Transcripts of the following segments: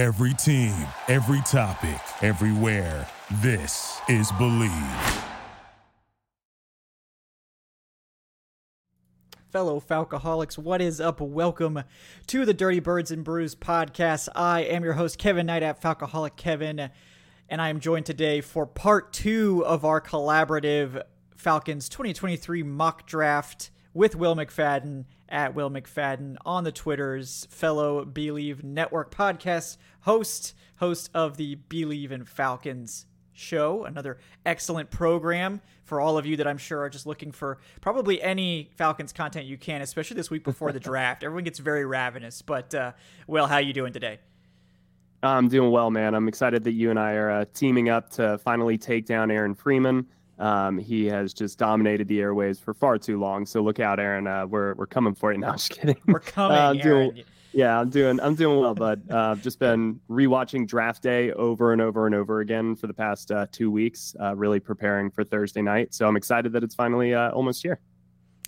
Every team, every topic, everywhere. This is Bleav. fellow Falcoholics. What is up? Welcome to the Dirty Birds and Brews podcast. I am your host, Kevin Knight at Falcoholic Kevin, and I am joined today for part two of our collaborative Falcons 2023 mock draft with Will McFadden at Will McFadden on the Twitters, fellow Bleav Network podcast host, host of the Bleav in Falcons show, another excellent program for all of you that I'm sure are just looking for probably any Falcons content you can, especially this week before the draft. Everyone gets very ravenous. But uh, Will, how you doing today? I'm doing well, man. I'm excited that you and I are uh, teaming up to finally take down Aaron Freeman. Um, he has just dominated the airways for far too long. So look out, Aaron. Uh, we're we're coming for you now. Just kidding. We're coming, uh, Aaron. Doing, yeah, I'm doing I'm doing well, bud. Uh, just been rewatching Draft Day over and over and over again for the past uh, two weeks, uh, really preparing for Thursday night. So I'm excited that it's finally uh, almost here.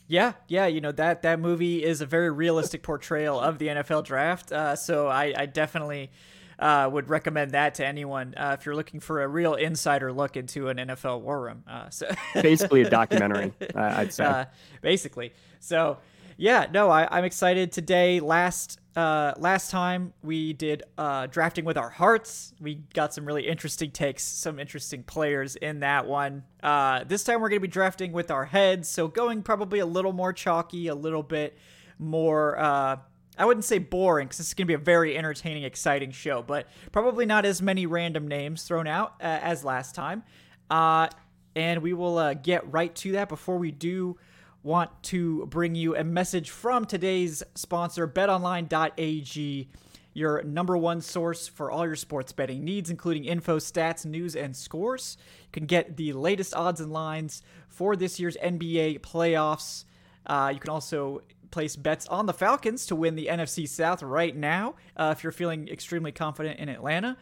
Yeah, yeah, you know that that movie is a very realistic portrayal of the NFL draft. Uh, so I, I definitely uh, would recommend that to anyone uh, if you're looking for a real insider look into an NFL war room. Uh, so basically a documentary, I'd say. Uh, basically, so yeah, no, I, am excited today. Last uh, last time we did uh, drafting with our hearts. We got some really interesting takes, some interesting players in that one. Uh, this time we're going to be drafting with our heads, so going probably a little more chalky, a little bit more. Uh, I wouldn't say boring because this is going to be a very entertaining, exciting show, but probably not as many random names thrown out uh, as last time. Uh, and we will uh, get right to that before we do want to bring you a message from today's sponsor, betonline.ag, your number one source for all your sports betting needs, including info, stats, news, and scores. You can get the latest odds and lines for this year's NBA playoffs. Uh, you can also place bets on the Falcons to win the NFC South right now uh, if you're feeling extremely confident in Atlanta.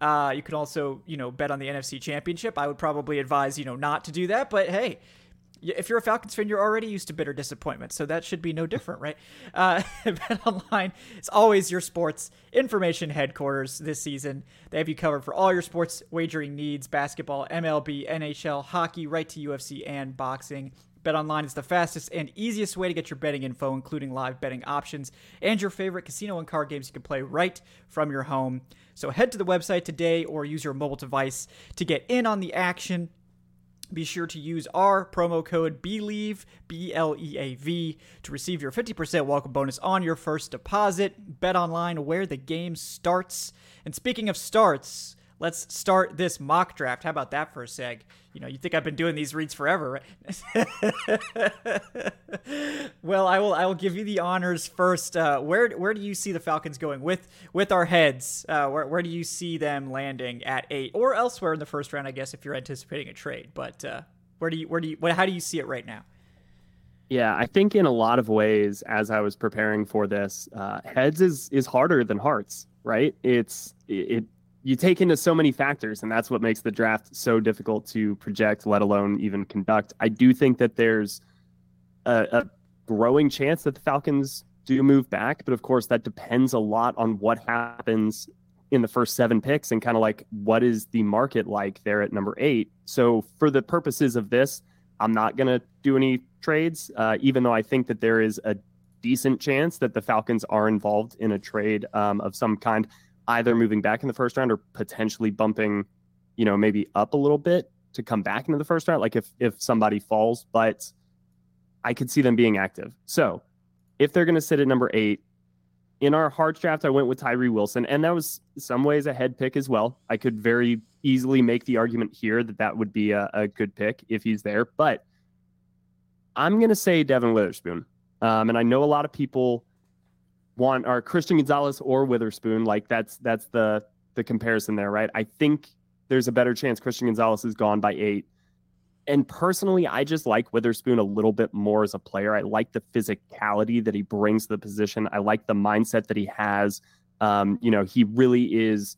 Uh, you can also, you know, bet on the NFC Championship. I would probably advise, you know, not to do that, but hey, if you're a Falcons fan, you're already used to bitter disappointment, so that should be no different, right? Uh, Bet Online is always your sports information headquarters this season. They have you covered for all your sports wagering needs: basketball, MLB, NHL, hockey, right to UFC and boxing. Bet Online is the fastest and easiest way to get your betting info, including live betting options and your favorite casino and card games you can play right from your home. So head to the website today or use your mobile device to get in on the action. Be sure to use our promo code BLEAV, B L E A V, to receive your 50% welcome bonus on your first deposit. Bet online where the game starts. And speaking of starts, let's start this mock draft. How about that for a seg? You know, you think I've been doing these reads forever, right? well, I will. I will give you the honors first. Uh, where Where do you see the Falcons going with with our heads? Uh, where Where do you see them landing at eight or elsewhere in the first round? I guess if you're anticipating a trade, but uh, where do you Where do you what, How do you see it right now? Yeah, I think in a lot of ways, as I was preparing for this, uh, heads is is harder than hearts, right? It's it you take into so many factors, and that's what makes the draft so difficult to project, let alone even conduct. I do think that there's a, a growing chance that the Falcons do move back, but of course, that depends a lot on what happens in the first seven picks and kind of like what is the market like there at number eight. So, for the purposes of this, I'm not going to do any trades, uh, even though I think that there is a decent chance that the Falcons are involved in a trade um, of some kind either moving back in the first round or potentially bumping, you know, maybe up a little bit to come back into the first round. Like if if somebody falls, but I could see them being active. So if they're going to sit at number eight in our hard draft, I went with Tyree Wilson, and that was some ways a head pick as well. I could very easily make the argument here that that would be a, a good pick if he's there, but I'm going to say Devon Witherspoon. Um, and I know a lot of people want are Christian Gonzalez or Witherspoon. Like that's that's the the comparison there, right? I think there's a better chance Christian Gonzalez is gone by eight. And personally, I just like Witherspoon a little bit more as a player. I like the physicality that he brings to the position. I like the mindset that he has. Um, you know, he really is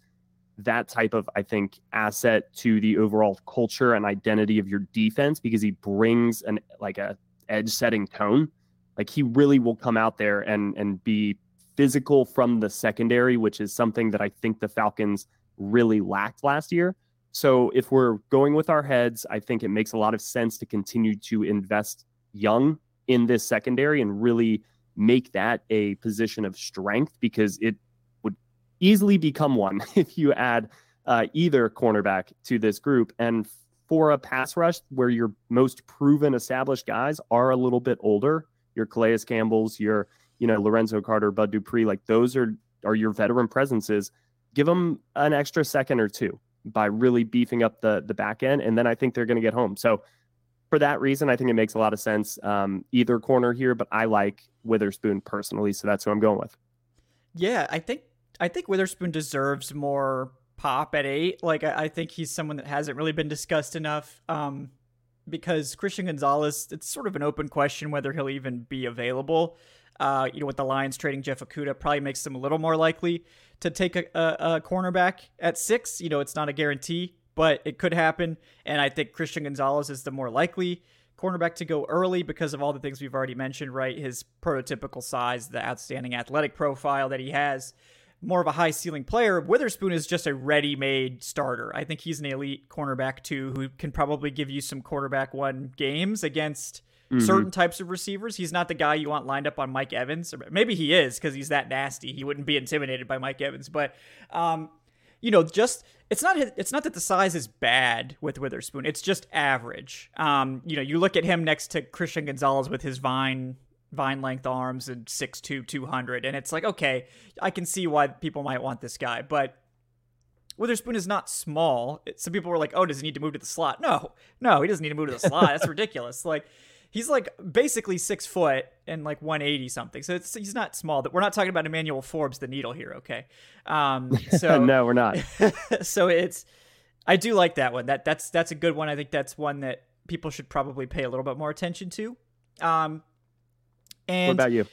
that type of, I think, asset to the overall culture and identity of your defense because he brings an like a edge setting tone. Like he really will come out there and and be physical from the secondary, which is something that I think the Falcons really lacked last year. So if we're going with our heads, I think it makes a lot of sense to continue to invest young in this secondary and really make that a position of strength because it would easily become one if you add uh, either cornerback to this group. And for a pass rush where your most proven established guys are a little bit older, your Calais Campbells, your you know Lorenzo Carter, Bud Dupree, like those are are your veteran presences. Give them an extra second or two by really beefing up the the back end, and then I think they're going to get home. So for that reason, I think it makes a lot of sense. Um, either corner here, but I like Witherspoon personally, so that's who I'm going with. Yeah, I think I think Witherspoon deserves more pop at eight. Like I, I think he's someone that hasn't really been discussed enough. Um, because Christian Gonzalez, it's sort of an open question whether he'll even be available. Uh, you know, with the Lions trading Jeff Okudah, probably makes them a little more likely to take a, a, a cornerback at six. You know, it's not a guarantee, but it could happen. And I think Christian Gonzalez is the more likely cornerback to go early because of all the things we've already mentioned, right? His prototypical size, the outstanding athletic profile that he has, more of a high ceiling player. Witherspoon is just a ready made starter. I think he's an elite cornerback too, who can probably give you some quarterback one games against mm-hmm. certain types of receivers. He's not the guy you want lined up on Mike Evans. Maybe he is because he's that nasty. He wouldn't be intimidated by Mike Evans, but um, you know, just it's not it's not that the size is bad with Witherspoon. It's just average. Um, you know, you look at him next to Christian Gonzalez with his vine vine length arms and 6'2", 200, and it's like okay, I can see why people might want this guy, but Witherspoon is not small. Some people were like, "Oh, does he need to move to the slot?" No, no, he doesn't need to move to the slot. That's ridiculous. Like he's like basically six foot and like 180 something. So it's he's not small. That we're not talking about Emmanuel Forbes, the needle here. Okay. Um, so no, we're not. so it's I do like that one. That that's that's a good one. I think that's one that people should probably pay a little bit more attention to. Um, and what about you?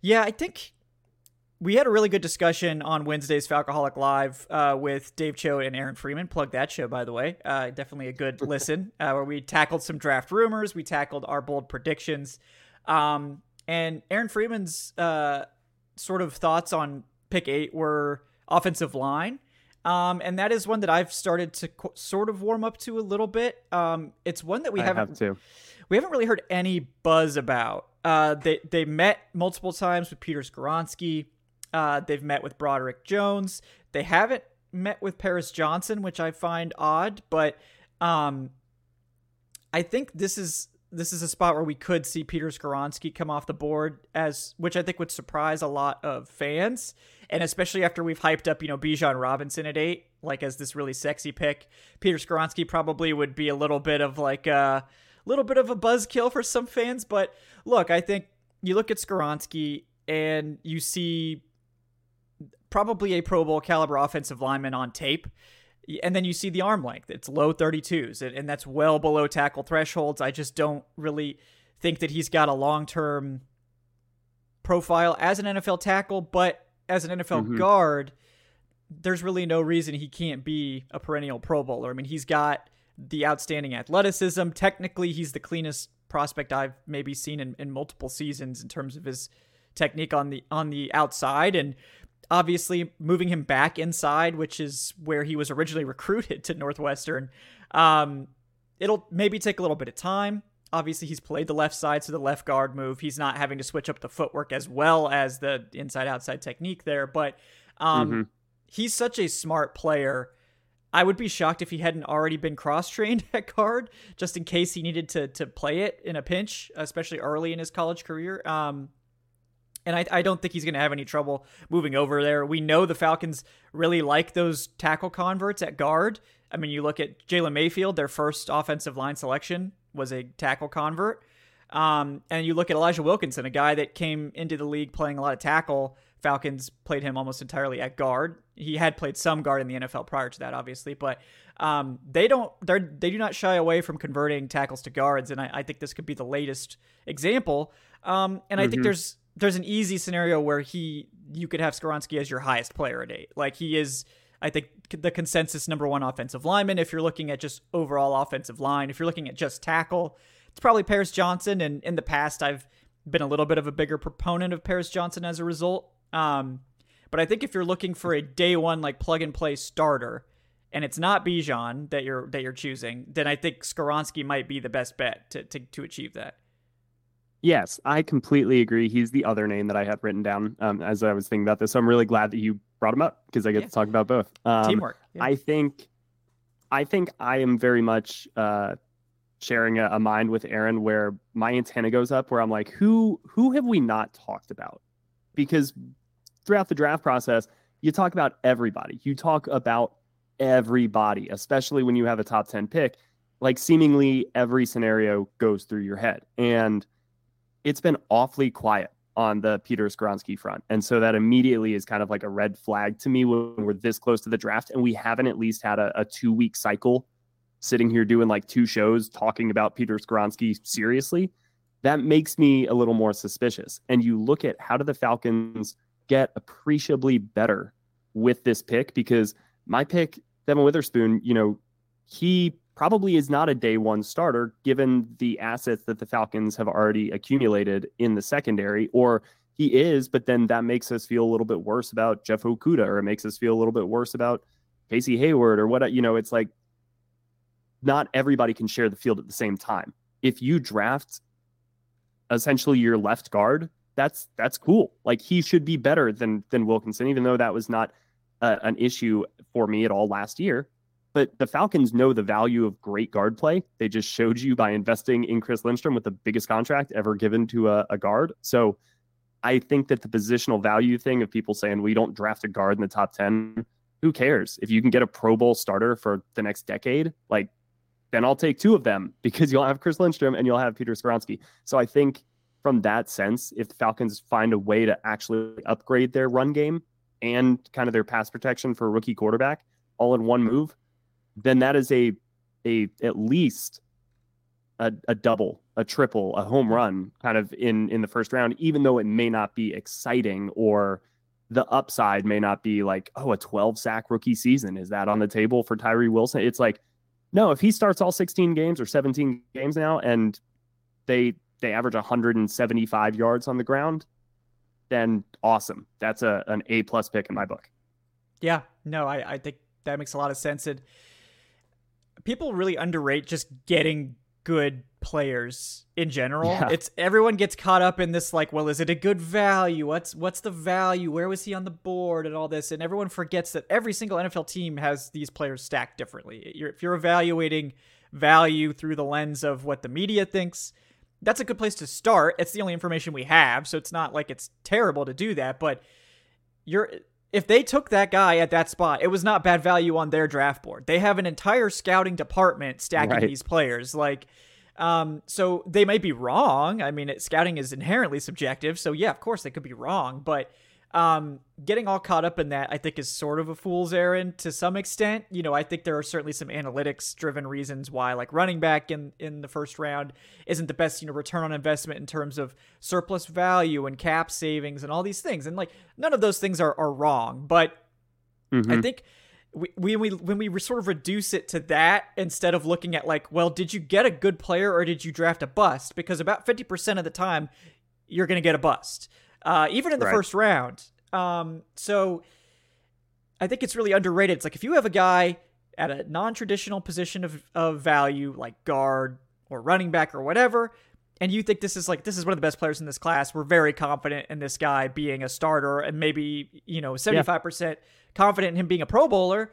Yeah, I think we had a really good discussion on Wednesday's Falcoholic Live uh, with Dave Cho and Aaron Freeman. Plug that show, by the way. Uh, definitely a good listen uh, where we tackled some draft rumors. We tackled our bold predictions. Um, and Aaron Freeman's uh, sort of thoughts on pick eight were offensive line. Um, and that is one that I've started to co- sort of warm up to a little bit. Um, it's one that we I haven't have we haven't really heard any buzz about. Uh, they they met multiple times with Peter Skoronski. Uh, they've met with Broderick Jones. They haven't met with Paris Johnson, which I find odd, but um, I think this is this is a spot where we could see Peter Skoronski come off the board as which I think would surprise a lot of fans. And especially after we've hyped up, you know, Bijan Robinson at eight, like as this really sexy pick. Peter Skoronski probably would be a little bit of like a little bit of a buzzkill for some fans. But look, I think you look at Skoronski and you see probably a Pro Bowl caliber offensive lineman on tape. And then you see the arm length. It's low 32s, and, and that's well below tackle thresholds. I just don't really think that he's got a long term profile as an NFL tackle, but as an NFL mm-hmm. guard, there's really no reason he can't be a perennial Pro Bowler. I mean, he's got the outstanding athleticism. Technically, he's the cleanest prospect I've maybe seen in, in multiple seasons in terms of his technique on the on the outside and obviously moving him back inside, which is where he was originally recruited to Northwestern. Um, it'll maybe take a little bit of time. Obviously, he's played the left side, so the left guard move. He's not having to switch up the footwork as well as the inside outside technique there. But um, mm-hmm. he's such a smart player. I would be shocked if he hadn't already been cross trained at guard, just in case he needed to to play it in a pinch, especially early in his college career. Um, and I, I don't think he's going to have any trouble moving over there. We know the Falcons really like those tackle converts at guard. I mean, you look at Jalen Mayfield, their first offensive line selection was a tackle convert. Um, and you look at Elijah Wilkinson, a guy that came into the league playing a lot of tackle. Falcons played him almost entirely at guard. He had played some guard in the NFL prior to that, obviously, but um, they don't they they do not shy away from converting tackles to guards, and I, I think this could be the latest example. Um, and mm-hmm. I think mm-hmm. there's there's an easy scenario where he you could have Skoronski as your highest player at eight. Like he is, I think the consensus number one offensive lineman. If you're looking at just overall offensive line, if you're looking at just tackle, it's probably Paris Johnson. And in the past, I've been a little bit of a bigger proponent of Paris Johnson as a result. Um, but I think if you're looking for a day one like plug and play starter, and it's not Bijan that you're that you're choosing, then I think Skoronski might be the best bet to to, to achieve that. Yes, I completely agree. He's the other name that I had written down um, as I was thinking about this. So I'm really glad that you brought him up because I get Yeah. to talk about both. Um, Teamwork. Yeah. I think, I think I am very much uh, sharing a, a mind with Aaron where my antenna goes up, where I'm like, who who have we not talked about? Because throughout the draft process, you talk about everybody. You talk about everybody, especially when you have a top ten pick. Like seemingly every scenario goes through your head, and it's been awfully quiet on the Peter Skoronski front. And so that immediately is kind of like a red flag to me when we're this close to the draft and we haven't at least had a, a two week cycle sitting here doing like two shows talking about Peter Skoronski seriously. That makes me a little more suspicious. And you look at how do the Falcons get appreciably better with this pick? Because my pick, Devon Witherspoon, you know, he probably is not a day one starter given the assets that the Falcons have already accumulated in the secondary, or he is, but then that makes us feel a little bit worse about Jeff Okudah, or it makes us feel a little bit worse about Casey Hayward, or what, you know, it's like not everybody can share the field at the same time. If you draft essentially your left guard, that's that's cool. Like he should be better than than Wilkinson, even though that was not uh, an issue for me at all last year. But the Falcons know the value of great guard play. They just showed you by investing in Chris Lindstrom with the biggest contract ever given to a, a guard. So I think that the positional value thing of people saying we don't draft a guard in the top 10, who cares? If you can get a Pro Bowl starter for the next decade, like then I'll take two of them because you'll have Chris Lindstrom and you'll have Peter Skoronski. So I think from that sense, if the Falcons find a way to actually upgrade their run game and kind of their pass protection for a rookie quarterback all in one move, then that is a a at least a, a double, a triple, a home run kind of in in the first round, even though it may not be exciting or the upside may not be like, oh, a 12 sack rookie season. Is that on the table for Tyree Wilson? It's like, no, if he starts all 16 games or 17 games now and they they average 175 yards on the ground, then awesome. That's a an A plus pick in my book. Yeah, no, I, I think that makes a lot of sense. And people really underrate just getting good players in general. Yeah. It's everyone gets caught up in this like, well, is it a good value? What's what's the value? Where was he on the board and all this? And everyone forgets that every single NFL team has these players stacked differently. You're, if you're evaluating value through the lens of what the media thinks, that's a good place to start. It's the only information we have, so it's not like it's terrible to do that, but you're if they took that guy at that spot, it was not bad value on their draft board. They have an entire scouting department stacking Right. these players. Like, um, so they might be wrong. I mean, it, scouting is inherently subjective. So yeah, of course they could be wrong, but um, getting all caught up in that, I think, is sort of a fool's errand to some extent. You know, I think there are certainly some analytics-driven reasons why, like running back in in the first round, isn't the best, you know, return on investment in terms of surplus value and cap savings and all these things. And like none of those things are are wrong, but Mhm. I think we, we, we when we sort of reduce it to that instead of looking at like, well, did you get a good player or did you draft a bust? Because about fifty percent of the time, you're going to get a bust, uh, even in the Right. first round. Um, so I think it's really underrated. It's like if you have a guy at a non-traditional position of of value, like guard or running back or whatever, and you think this is like this is one of the best players in this class, we're very confident in this guy being a starter and maybe, you know, 75% confident in him being a pro bowler,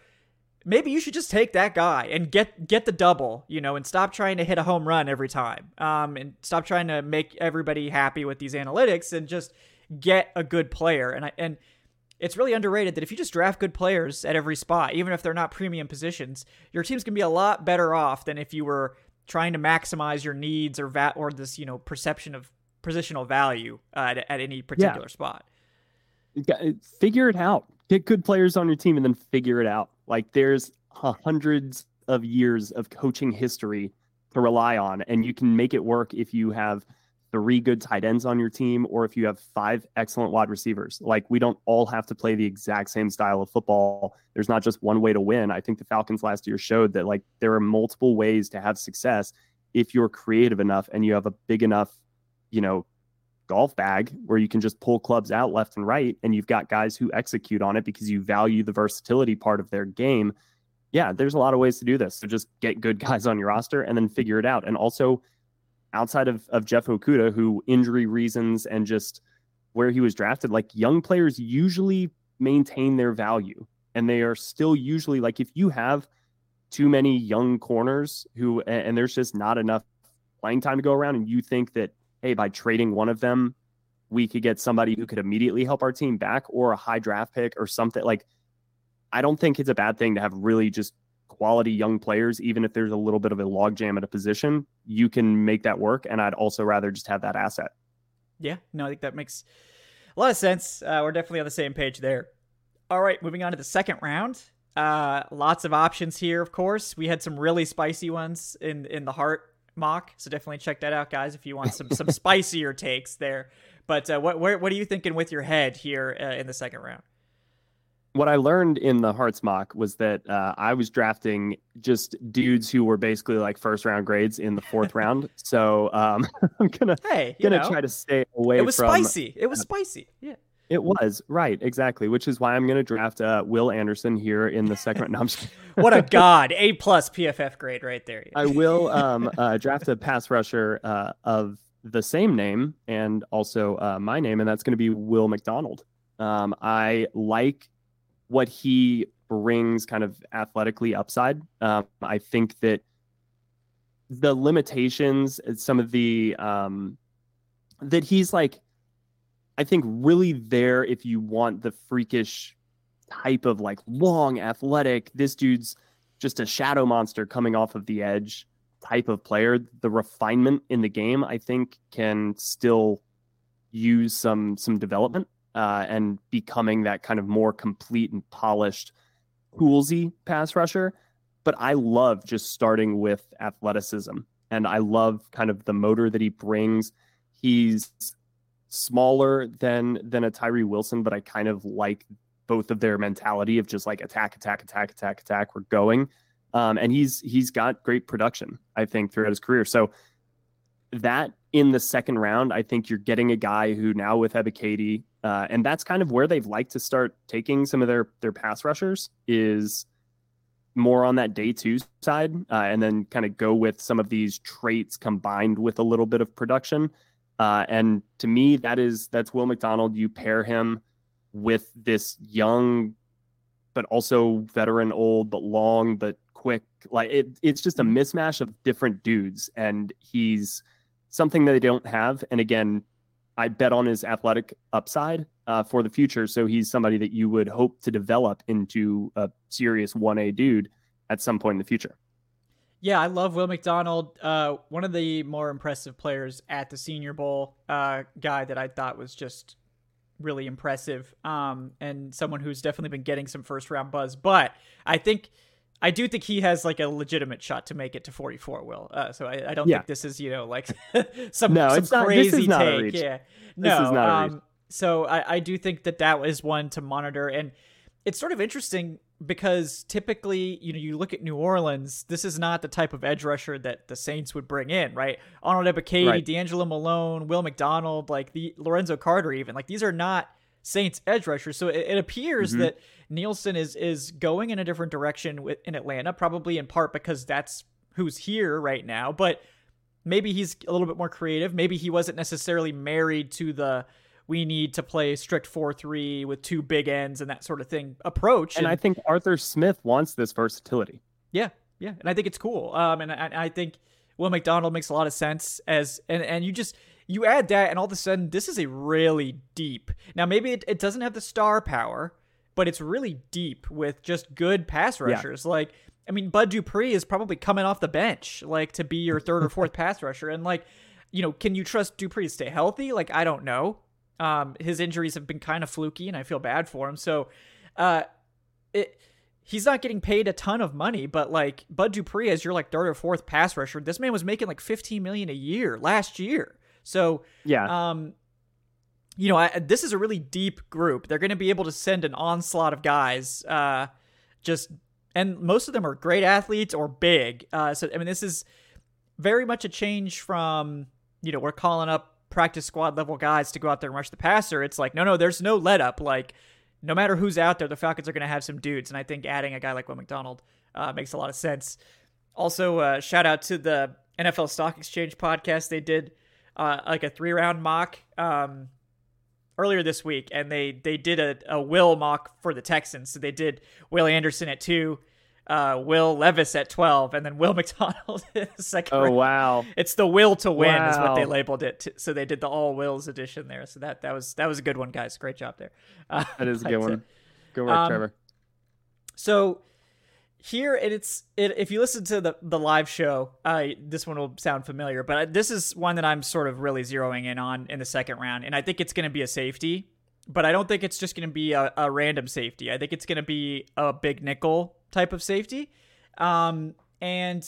maybe you should just take that guy and get get the double, you know, and stop trying to hit a home run every time. Um and stop trying to make everybody happy with these analytics and just get a good player. And I and it's really underrated that if you just draft good players at every spot, even if they're not premium positions, your team's gonna be a lot better off than if you were trying to maximize your needs or va- or this you know perception of positional value uh, at, at any particular spot. Figure it out. Get good players on your team and then figure it out. Like there's hundreds of years of coaching history to rely on, and you can make it work if you have three good tight ends on your team or if you have five excellent wide receivers. Like we don't all have to play the exact same style of football. There's not just one way to win. I think the Falcons last year showed that like there are multiple ways to have success if you're creative enough and you have a big enough, you know, golf bag where you can just pull clubs out left and right and you've got guys who execute on it because you value the versatility part of their game. Yeah, there's a lot of ways to do this. So just get good guys on your roster and then figure it out. And also outside of, of Jeff Okudah, who injury reasons and just where he was drafted, like young players usually maintain their value. And they are still usually like if you have too many young corners who and there's just not enough playing time to go around and you think that hey, by trading one of them, we could get somebody who could immediately help our team back or a high draft pick or something. Like, I don't think it's a bad thing to have really just quality young players, even if there's a little bit of a logjam at a position, you can make that work. And I'd also rather just have that asset. Yeah, no, I think that makes a lot of sense. Uh, we're definitely on the same page there. All right, moving on to the second round. Uh, lots of options here, of course. We had some really spicy ones in in the heart mock. So definitely check that out, guys, if you want some some spicier takes there. But uh, what what are you thinking with your head here uh, in the second round? What I learned in the Hearts mock was that uh, I was drafting just dudes who were basically like first round grades in the fourth round. So um, I'm gonna hey, gonna know, try to stay away. It was from, spicy. It was spicy. Yeah. It was right, exactly, which is why I'm going to draft uh, Will Anderson here in the second round. No, what a god! A plus PFF grade right there. I will um, uh, draft a pass rusher uh, of the same name and also uh, my name, and that's going to be Will McDonald. Um, I like what he brings, kind of athletically upside. Um, I think that the limitations, some of the um, that he's like I think really there if you want the freakish type of like long athletic, this dude's just a shadow monster coming off of the edge type of player. The refinement in the game, I think, can still use some some development uh, and becoming that kind of more complete and polished toolsy pass rusher. But I love just starting with athleticism, and I love kind of the motor that he brings. He's smaller than than a Tyree Wilson, but I kind of like both of their mentality of just like attack, attack, attack, attack, attack. We're going, um, and he's he's got great production, I think, throughout his career. So that in the second round, I think you're getting a guy who now with Ebiketie, uh, and that's kind of where they've liked to start taking some of their their pass rushers is more on that day two side, uh, and then kind of go with some of these traits combined with a little bit of production. Uh, and to me, that is that's Will McDonald. You pair him with this young, but also veteran, old but long but quick. Like it, it's just a mismatch of different dudes, and he's something that they don't have. And again, I bet on his athletic upside uh, for the future. So he's somebody that you would hope to develop into a serious one A dude at some point in the future. Yeah, I love Will McDonald. Uh, one of the more impressive players at the Senior Bowl. Uh, guy that I thought was just really impressive. Um, and someone who's definitely been getting some first round buzz. But I think I do think he has like a legitimate shot to make it to 44. Will. Uh, so I, I don't yeah. think this is you know like some no, some it's crazy not, take. Yeah, no. This is not um, so I, I do think that that is one to monitor and it's sort of interesting because typically, you know, you look at New Orleans, this is not the type of edge rusher that the Saints would bring in, right? Arnold Ebiketie, right. DeAngelo Malone, Will McDonald, like the Lorenzo Carter, even like these are not Saints edge rushers. So it, it appears mm-hmm. that Nielsen is is going in a different direction with, in Atlanta, probably in part because that's who's here right now. But maybe he's a little bit more creative. Maybe he wasn't necessarily married to the we need to play strict 4-3 with two big ends and that sort of thing approach. And, and I think Arthur Smith wants this versatility. Yeah, yeah, and I think it's cool. Um, and I, I think Will McDonald makes a lot of sense as and and you just you add that and all of a sudden this is a really deep. Now maybe it, it doesn't have the star power, but it's really deep with just good pass rushers. Yeah. Like I mean, Bud Dupree is probably coming off the bench, like to be your third or fourth pass rusher, and like, you know, can you trust Dupree to stay healthy? Like, I don't know. Um, his injuries have been kind of fluky, and I feel bad for him. So, uh, it he's not getting paid a ton of money, but like Bud Dupree as your like third or fourth pass rusher, this man was making like 15 million a year last year. So yeah, um, you know, I, this is a really deep group. They're going to be able to send an onslaught of guys. Uh, just and most of them are great athletes or big. Uh, so I mean, this is very much a change from you know we're calling up practice squad level guys to go out there and rush the passer. It's like, no, no, there's no let up. Like, no matter who's out there, the Falcons are going to have some dudes. And I think adding a guy like Will McDonald uh, makes a lot of sense. Also, uh, shout out to the NFL Stock Exchange podcast. They did uh, like a three round mock um, earlier this week, and they they did a, a Will mock for the Texans. So they did Will Anderson at two, uh, Will Levis at 12, and then Will McDonald second. Oh, round. wow. It's the will to win wow. is what they labeled it. To, so they did the all wills edition there. So that that was that was a good one, guys. Great job there. Uh, That is a good one. Good work, um, Trevor. So here and it's it, if you listen to the the live show, uh, this one will sound familiar, but this is one that I'm sort of really zeroing in on in the second round, and I think it's going to be a safety. But I don't think it's just going to be a, a random safety. I think it's going to be a big nickel type of safety. Um, and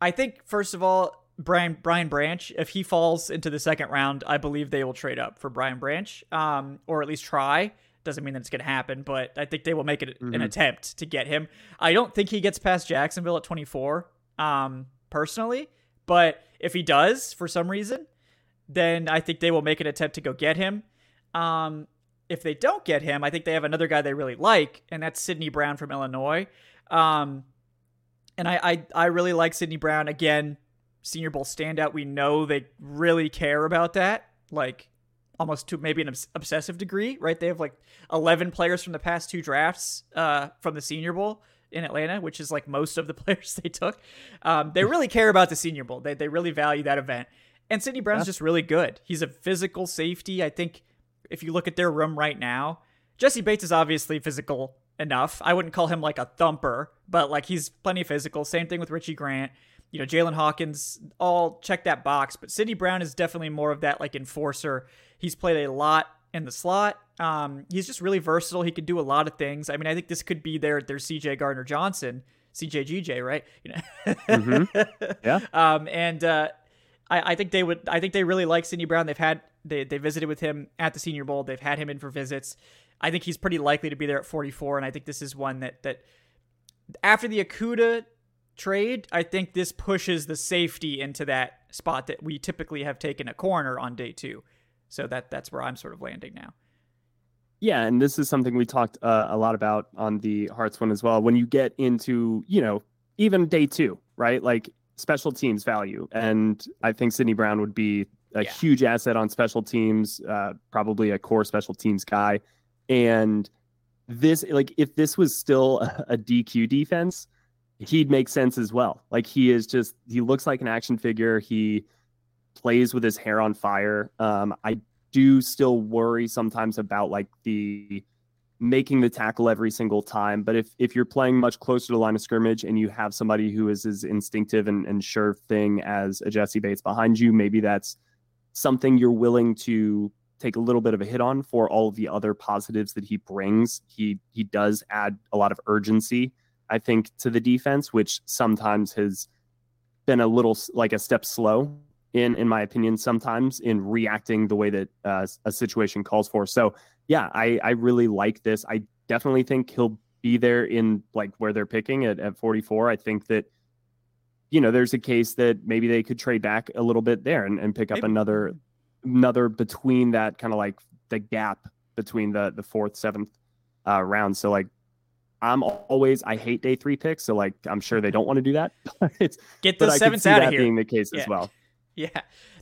I think first of all, Brian Brian Branch, if he falls into the second round, I believe they will trade up for Brian Branch, um, or at least try. Doesn't mean that it's going to happen, but I think they will make it an Mhm. attempt to get him. I don't think he gets past Jacksonville at 24, um, personally, but if he does for some reason, then I think they will make an attempt to go get him. Um, if they don't get him, I think they have another guy they really like, and that's Sydney Brown from Illinois. Um, and I, I, I really like Sydney Brown. Again, Senior Bowl standout. We know they really care about that, like almost to maybe an obs- obsessive degree, right? They have like 11 players from the past two drafts uh, from the Senior Bowl in Atlanta, which is like most of the players they took. Um, they really care about the Senior Bowl. They, they really value that event. And Sydney Brown's Yeah. just really good. He's a physical safety. I think if you look at their room right now, Jessie Bates is obviously physical enough. I wouldn't call him like a thumper, but like he's plenty physical. Same thing with Richie Grant. You know, Jaylinn Hawkins all check that box, but Sydney Brown is definitely more of that like enforcer. He's played a lot in the slot. Um, he's just really versatile. He could do a lot of things. I mean, I think this could be their their CJ Gardner Johnson, CJGJ, right? You know, Mhm. Yeah. um, and uh, I, I think they would. I think they really like Sydney Brown. They've had they they visited with him at the Senior Bowl. They've had him in for visits. I think he's pretty likely to be there at 44, and I think this is one that that after the Okudah trade, I think this pushes the safety into that spot that we typically have taken a corner on day two. So that that's where I'm sort of landing now. Yeah, and this is something we talked uh, a lot about on the Hearts one as well. When you get into, you know, even day two, right? Like special teams value, and I think Sydney Brown would be a Yeah. huge asset on special teams, uh, probably a core special teams guy. And this, like, if this was still a, a DQ defense, he'd make sense as well. Like he is just, he looks like an action figure. He plays with his hair on fire. Um, I do still worry sometimes about like the making the tackle every single time. But if if you're playing much closer to the line of scrimmage and you have somebody who is as instinctive and, and sure thing as a Jessie Bates behind you, maybe that's something you're willing to take a little bit of a hit on for all of the other positives that he brings. He he does add a lot of urgency, I think, to the defense, which sometimes has been a little like a step slow in in my opinion sometimes in reacting the way that uh, a situation calls for. So yeah i i really like this. I definitely think he'll be there in like where they're picking at, at 44 i think that you know there's a case that maybe they could trade back a little bit there and, and pick up Maybe. another another between that kind of like the gap between the the fourth seventh uh round so like i'm always i hate day three picks so like i'm sure they don't want to do that but Get but the seventh see out that of here. being the case Yeah. as well Yeah.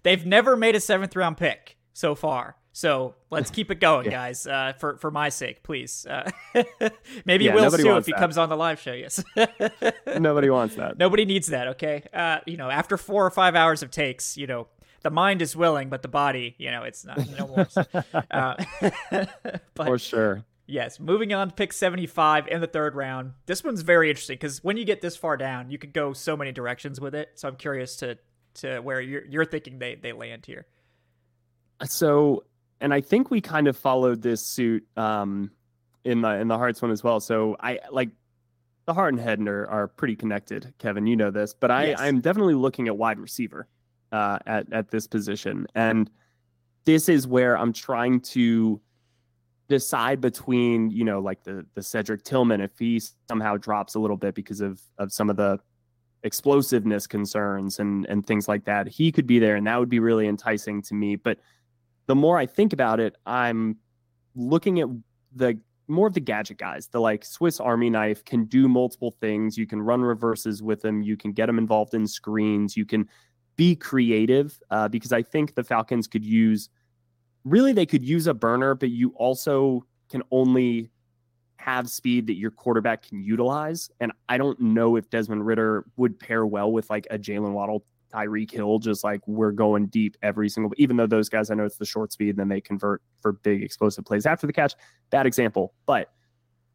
They've never made a seventh round pick so far. So let's keep it going, Yeah. guys. Uh, for for my sake, please. Uh, maybe Yeah, Will too if he that. comes on the live show. Yes. nobody wants that Nobody needs that. Okay. Uh, you know, after four or five hours of takes, you know, the mind is willing, but the body, you know, it's not. No more. uh, but for sure Yes, moving on to pick 75 in the third round. This one's very interesting because when you get this far down, you could go so many directions with it. So I'm curious to to where you're you're thinking they they land here. so and i think we kind of followed this suit um in the in the hearts one as well so i like the heart and head are, are pretty connected kevin you know this but i Yes. i'm definitely looking at wide receiver uh at at this position and this is where i'm trying to decide between you know like the the cedric tillman if he somehow drops a little bit because of of some of the explosiveness concerns and and things like that. He could be there, and that would be really enticing to me. But the more I think about it, I'm looking at the more of the gadget guys, the like Swiss Army knife can do multiple things. You can run reverses with them. You can get them involved in screens. You can be creative uh, because I think the Falcons could use really they could use a burner, but you also can only have speed that your quarterback can utilize. And I don't know if Desmond Ridder would pair well with like a Jaylen Waddle, Tyreek Hill, just like we're going deep every single, even though those guys, I know it's the short speed, and then they convert for big explosive plays after the catch. Bad example, but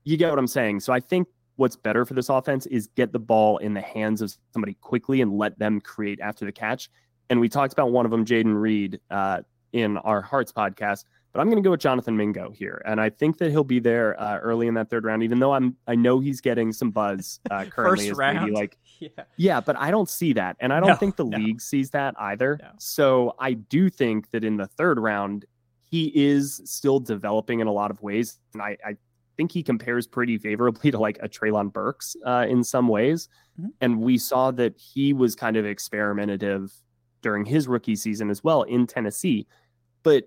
you get what I'm saying. So I think what's better for this offense is get the ball in the hands of somebody quickly and let them create after the catch. And we talked about one of them, Jayden Reed, uh, in our Hearts podcast. But I'm going to go with Jonathan Mingo here, and I think that he'll be there uh, early in that third round. Even though I'm, I know he's getting some buzz uh, currently. First round, like yeah, yeah, but I don't see that, and I don't No, think the no. league sees that either. No. So I do think that in the third round, he is still developing in a lot of ways, and I, I think he compares pretty favorably to like a Treylon Burks uh, in some ways. Mhm. And we saw that he was kind of experimentative during his rookie season as well in Tennessee, but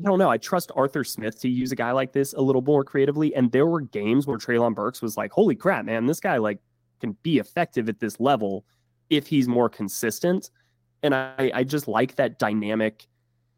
I don't know. I trust Arthur Smith to use a guy like this a little more creatively. And there were games where Treylon Burks was like, holy crap, man, this guy like can be effective at this level if he's more consistent. And I, I just like that dynamic,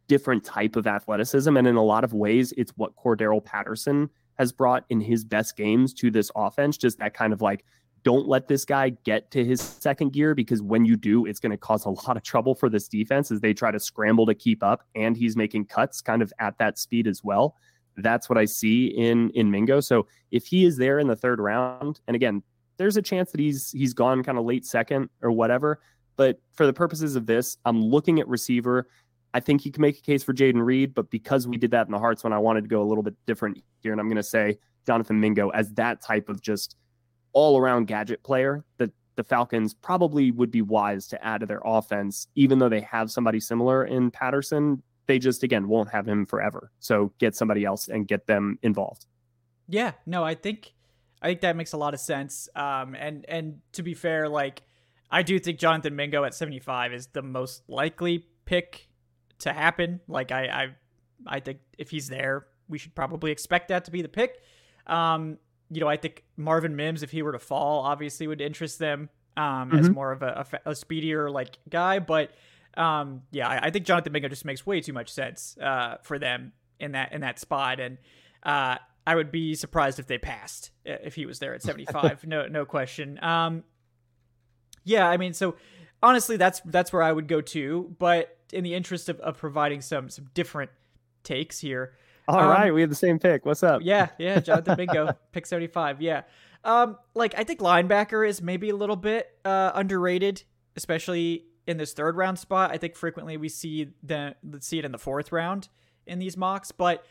different type of athleticism. And in a lot of ways, it's what Cordarrelle Patterson has brought in his best games to this offense. Just that kind of like, don't let this guy get to his second gear because when you do, it's going to cause a lot of trouble for this defense as they try to scramble to keep up. And he's making cuts kind of at that speed as well. That's what I see in in Mingo. So if he is there in the third round, and again, there's a chance that he's he's gone kind of late second or whatever. But for the purposes of this, I'm looking at receiver. I think you can make a case for Jayden Reed, but because we did that in the Hearts when I wanted to go a little bit different here, and I'm going to say Jonathan Mingo as that type of just all around gadget player that the Falcons probably would be wise to add to their offense, even though they have somebody similar in Patterson. They just, again, won't have him forever. So get somebody else and get them involved. Yeah, no, I think I think that makes a lot of sense. Um, and and to be fair, like I do think Jonathan Mingo at 75 is the most likely pick to happen. Like I I I think if he's there, we should probably expect that to be the pick. Um, you know, I think Marvin Mims, if he were to fall, obviously would interest them um, as Mhm. more of a, a a speedier like guy. But um, yeah, I, I think Jonathan Mingo just makes way too much sense uh, for them in that in that spot, and uh, I would be surprised if they passed uh, if he was there at 75. no, no question. Um, yeah, I mean, so honestly, that's that's where I would go to. But in the interest of, of providing some some different takes here, All Um, right, we have the same pick. What's up? yeah, yeah, Jonathan Bingo, pick 75. Yeah. Um, like I think linebacker is maybe a little bit uh underrated, especially in this third round spot. I think frequently we see the see it in the fourth round in these mocks, but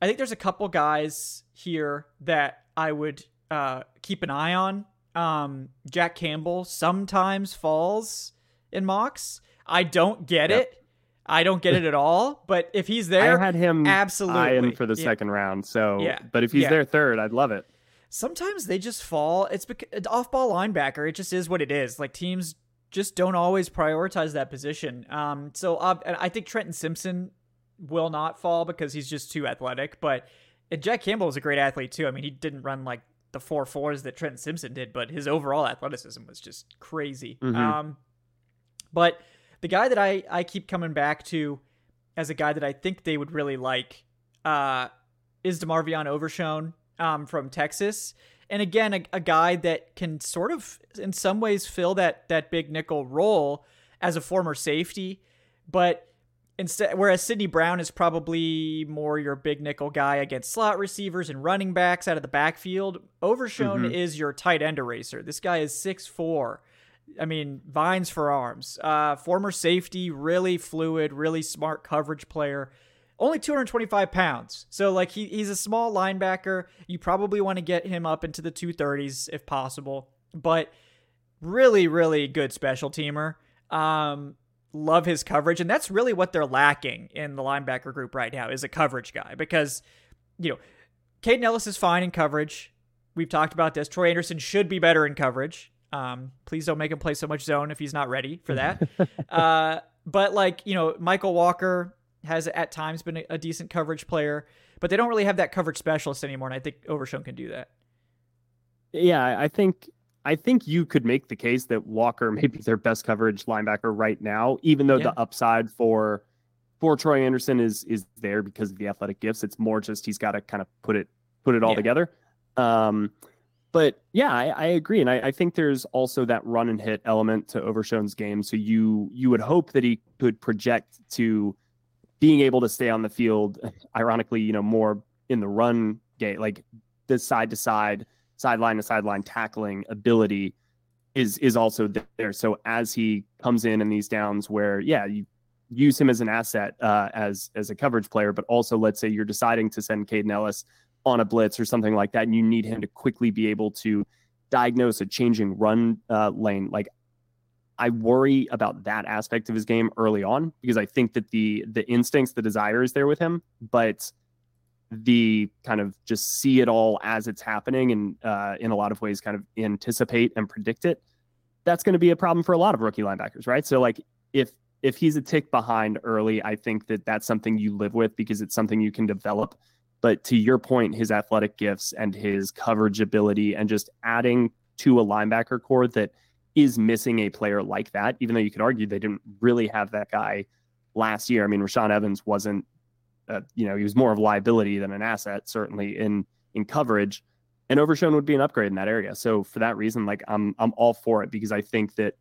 I think there's a couple guys here that I would uh keep an eye on. Um, Jack Campbell sometimes falls in mocks. I don't get Yep. it. I don't get it at all. But if he's there, I had him absolutely. for the Yeah. second round. So, Yeah. but if he's Yeah. there third, I'd love it. sometimes they just fall. It's because off ball linebacker. It just is what it is. Like teams just don't always prioritize that position. Um, so uh, I think Trenton Simpson will not fall because he's just too athletic. But and Jack Campbell is a great athlete too. I mean, he didn't run like the four fours that Trenton Simpson did, but his overall athleticism was just crazy. Mhm. Um, but the guy that I I keep coming back to as a guy that I think they would really like uh, is DeMarvion Overshown um, from Texas. And again, a, a guy that can sort of, in some ways, fill that that big nickel role as a former safety, but instead, whereas Sydney Brown is probably more your big nickel guy against slot receivers and running backs out of the backfield, Overshone Mhm. is your tight end eraser. This guy is six four. I mean, vines for arms. Uh, former safety, really fluid, really smart coverage player. Only 225 pounds. So, like, he, he's a small linebacker. You probably want to get him up into the 230s if possible. But really, really good special teamer. Um, love his coverage. And that's really what they're lacking in the linebacker group right now is a coverage guy because, you know, Kaden Elliss is fine in coverage. We've talked about this. Troy Anderson should be better in coverage. Um, please don't make him play so much zone if he's not ready for that. uh, but like you know, Mykal Walker has at times been a, decent coverage player, but they don't really have that coverage specialist anymore, and I think Overshown can do that. Yeah, I think I think you could make the case that Walker may be their best coverage linebacker right now, even though yeah. the upside for for Troy Anderson is is there because of the athletic gifts. It's more just he's got to kind of put it put it all yeah. together. Um, but yeah, I, I agree, and I, I, think there's also that run and hit element to Overshown's game. So you you would hope that he could project to being able to stay on the field. Ironically, you know, more in the run game, like the side to side, sideline to sideline tackling ability is is also there. So as he comes in in these downs, where yeah, you use him as an asset uh, as as a coverage player, but also let's say you're deciding to send Kaden Elliss on a blitz or something like that, and you need him to quickly be able to diagnose a changing run uh, lane. Like I worry about that aspect of his game early on because I think that the the instincts, the desire is there with him, but the kind of just see it all as it's happening and uh, in a lot of ways kind of anticipate and predict it. That's going to be a problem for a lot of rookie linebackers, right? So like if if he's a tick behind early, I think that that's something you live with because it's something you can develop but to your point, his athletic gifts and his coverage ability and just adding to a linebacker core that is missing a player like that, even though you could argue they didn't really have that guy last year. I mean, Rashaan Evans wasn't, uh, you know, he was more of a liability than an asset, certainly in in coverage. And Overshown would be an upgrade in that area. So for that reason, like I'm I'm all for it because I think that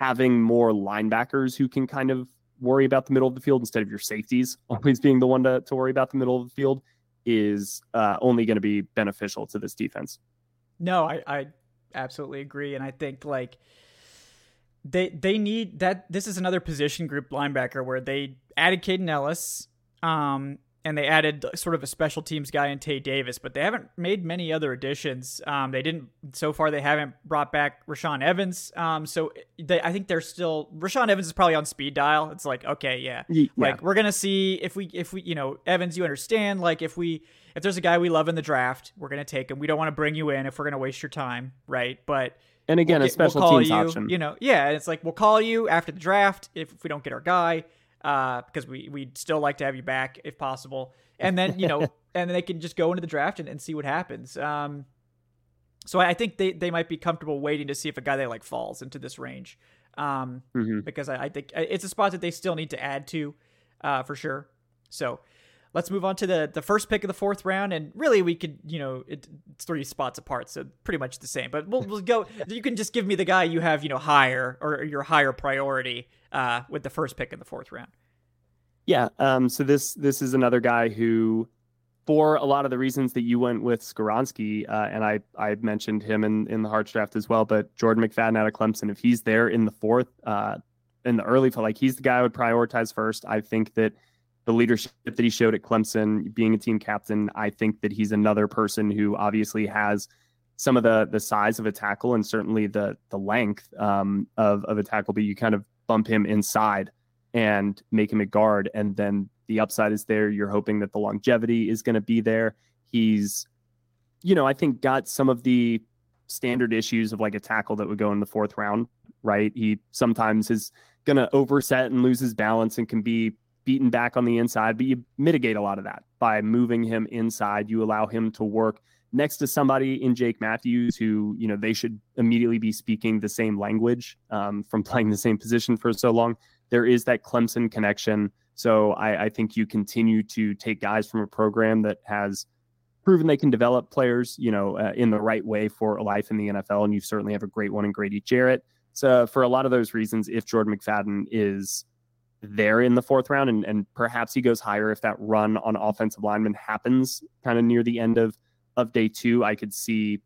having more linebackers who can kind of worry about the middle of the field instead of your safeties always being the one to, to worry about the middle of the field is uh, only going to be beneficial to this defense. No, I, I absolutely agree. And I think like they they need that this is another position group linebacker where they added Kaden Elliss, Um, and they added sort of a special teams guy in Tae Davis, but they haven't made many other additions. Um, they didn't so far. They haven't brought back Rashaan Evans. Um, so they, I think they're still Rashaan Evans is probably on speed dial. It's like okay, yeah, yeah. like we're gonna see if we if we you know Evans, you understand. Like if we if there's a guy we love in the draft, we're gonna take him. We don't want to bring you in if we're gonna waste your time, right? But and again, we'll get, a special we'll teams you, option. You know, yeah, it's like we'll call you after the draft if, if we don't get our guy uh, because we we'd still like to have you back if possible. And then you know, and then they can just go into the draft and, and see what happens. Um, so I think they, they might be comfortable waiting to see if a guy they like falls into this range. Um, mm-hmm. because I, I, think uh, it's a spot that they still need to add to, uh, for sure. So let's move on to the the first pick of the fourth round, and really we could you know it, it's three spots apart, so pretty much the same. But we'll, we'll go. You can just give me the guy you have you know higher or your higher priority uh, with the first pick in the fourth round. Yeah. Um. So this this is another guy who. For a lot of the reasons that you went with Skoronski, uh, and I, I mentioned him in, in the hearts draft as well, but Jordan McFadden out of Clemson, if he's there in the fourth, uh, in the early, like he's the guy I would prioritize first. I think that the leadership that he showed at Clemson, being a team captain, I think that he's another person who obviously has some of the the size of a tackle and certainly the the length um, of of a tackle, but you kind of bump him inside and make him a guard, and then the upside is there. You're hoping that the longevity is going to be there. He's, you know, I think got some of the standard issues of like a tackle that would go in the fourth round, right? He sometimes is going to overset and lose his balance and can be beaten back on the inside, but you mitigate a lot of that by moving him inside. You allow him to work next to somebody in Jake Matthews who, you know, they should immediately be speaking the same language um, from playing the same position for so long. There is that Clemson connection. So I, I think you continue to take guys from a program that has proven they can develop players, you know, uh, in the right way for a life in the NFL. And you certainly have a great one in Grady Jarrett. So for a lot of those reasons, if Jordan McFadden is there in the fourth round, and, and perhaps he goes higher if that run on offensive lineman happens kind of near the end of of day two. I could see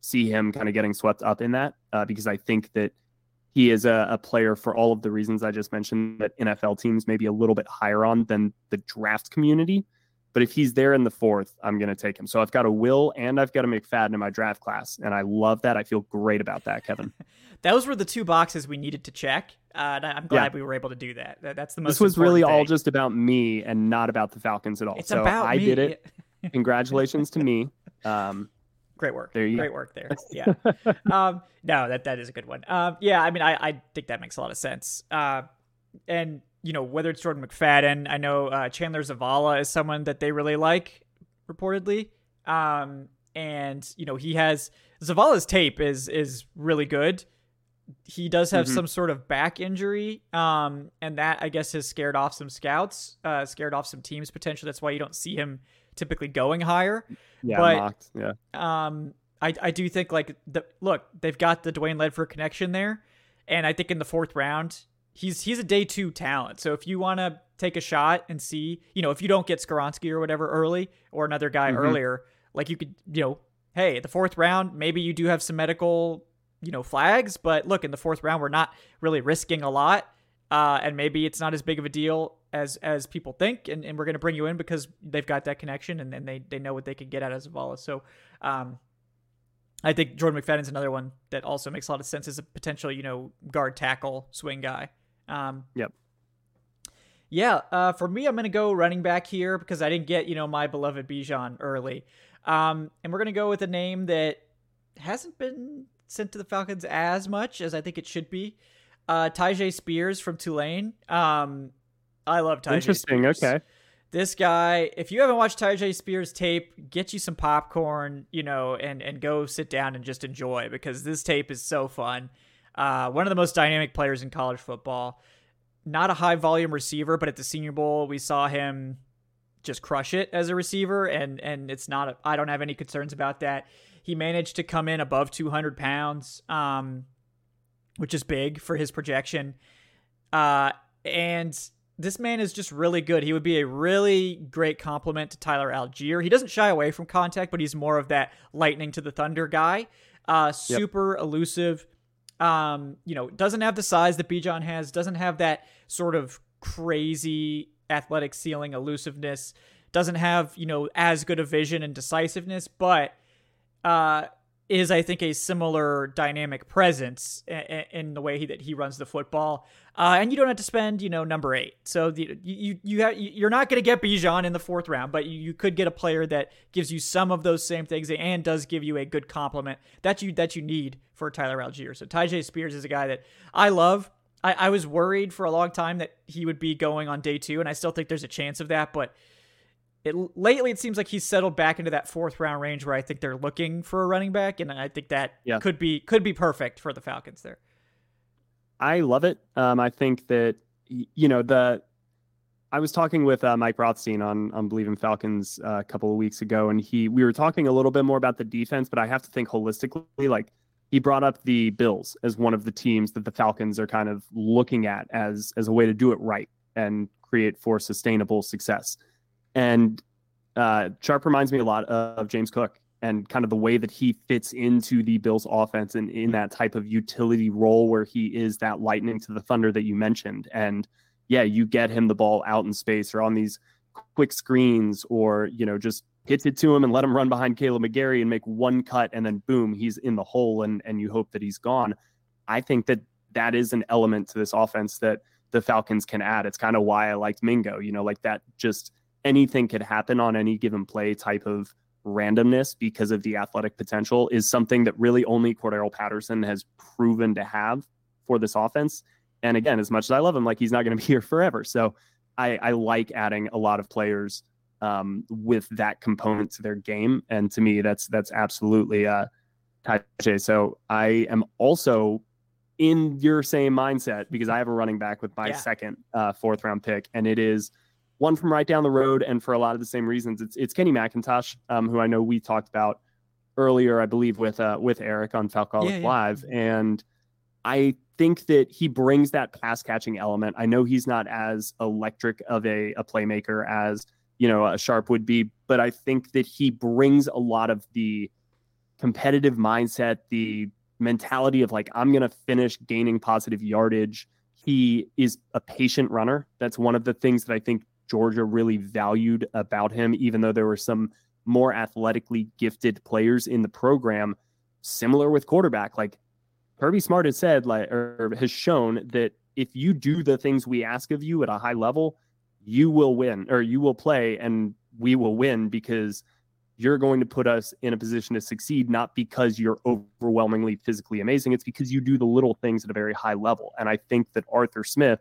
see him kind of getting swept up in that uh, because I think that he is a, a, player for all of the reasons I just mentioned that NFL teams may be a little bit higher on than the draft community. But if he's there in the fourth, I'm going to take him. So I've got a Will and I've got a McFadden in my draft class. And I love that. I feel great about that, Kevin. Those were the two boxes we needed to check. Uh, I'm glad yeah. we were able to do that. That's the most. This was really thing. all just about me and not about the Falcons at all. It's so about I me. did it. Congratulations to me. Um, Great work. There you Great work there. Yeah. um, no, that that is a good one. Um, yeah, I mean, I, I think that makes a lot of sense. Uh, and you know, whether it's Jordan McFadden, I know uh, Chandler Zavala is someone that they really like, reportedly. Um, and you know, he has Zavala's tape is is really good. He does have Mhm. some sort of back injury, um, and that I guess has scared off some scouts, uh, scared off some teams potentially. That's why you don't see him typically going higher. Yeah, But- mocked. Yeah. Um, I I do think like the look they've got the Dwayne Ledford connection there, and I think in the fourth round he's he's a day two talent. So if you want to take a shot and see, you know, if you don't get Skoronski or whatever early or another guy Mhm. earlier, like you could, you know, hey, the fourth round maybe you do have some medical, you know, flags, but look in the fourth round we're not really risking a lot. Uh, and maybe it's not as big of a deal as as people think, and, and we're going to bring you in because they've got that connection and then they, they know what they can get out of Zavala. So, um, I think Jordan McFadden's another one that also makes a lot of sense as a potential, you know, guard tackle swing guy. Um, Yep. Yeah, uh, for me, I'm going to go running back here because I didn't get, you know, my beloved Bijan early. Um, and we're going to go with a name that hasn't been sent to the Falcons as much as I think it should be. Uh, Tyjae Spears from Tulane. Um, I love Tyjae Interesting. Spears. Okay. This guy, if you haven't watched Tyjae Spears tape, get you some popcorn, you know, and and go sit down and just enjoy because this tape is so fun. Uh, one of the most dynamic players in college football. Not a high volume receiver, but at the Senior Bowl, we saw him just crush it as a receiver, and and it's not. A, I don't have any concerns about that. He managed to come in above 200 pounds, um, which is big for his projection. Uh, and this man is just really good. He would be a really great complement to Tyler Allgeier. He doesn't shy away from contact, but he's more of that lightning to the thunder guy. Uh, super elusive. Um, you know, doesn't have the size that Bijan has. Doesn't have that sort of crazy athletic ceiling elusiveness. Doesn't have you know as good a vision and decisiveness, but uh, is I think a similar dynamic presence in the way he, that he runs the football. Uh, and you don't have to spend, you know, number eight. So the, you you have you're not going to get Bijan in the fourth round, but you, you could get a player that gives you some of those same things and does give you a good complement that you that you need for Tyler Allgeier. So Tyjae Spears is a guy that I love. I, I was worried for a long time that he would be going on day two, and I still think there's a chance of that, but it lately it seems like he's settled back into that fourth round range where I think they're looking for a running back, and I think that Yeah. could be could be perfect for the Falcons there. I love it. Um, I think that you know the. I was talking with uh, Mike Rothstein on on Bleav in Falcons uh, a couple of weeks ago, and he we were talking a little bit more about the defense, but I have to think holistically. Like he brought up the Bills as one of the teams that the Falcons are kind of looking at as as a way to do it right and create for sustainable success. And uh, Sharp reminds me a lot of James Cook and kind of the way that he fits into the Bills offense and in that type of utility role where he is that lightning to the thunder that you mentioned. And yeah, you get him the ball out in space or on these quick screens or, you know, just hits it to him and let him run behind Kaleb McGary and make one cut and then boom, he's in the hole and and you hope that he's gone. I think that that is an element to this offense that the Falcons can add. It's kind of why I liked Mingo, you know, like that just anything could happen on any given play type of randomness because of the athletic potential is something that really only Cordarrelle Patterson has proven to have for this offense. And again, as much as I love him, like he's not going to be here forever. So I, I like adding a lot of players um, with that component to their game. And to me, that's that's absolutely uh Tyjae. So I am also in your same mindset because I have a running back with my Yeah. second uh, fourth round pick, and it is one from right down the road, and for a lot of the same reasons. It's it's Kenny McIntosh, um, who I know we talked about earlier, I believe with uh, with Eric on Falcon Yeah, yeah. Live, and I think that he brings that pass catching element. I know he's not as electric of a, a playmaker as you know a Sharp would be, but I think that he brings a lot of the competitive mindset, the mentality of like I'm going to finish gaining positive yardage. He is a patient runner. That's one of the things that I think Georgia really valued about him, even though there were some more athletically gifted players in the program. Similar with quarterback, like Kirby Smart has said, like or has shown that if you do the things we ask of you at a high level, you will win or you will play and we will win because you're going to put us in a position to succeed, not because you're overwhelmingly physically amazing. It's because you do the little things at a very high level. And I think that Arthur Smith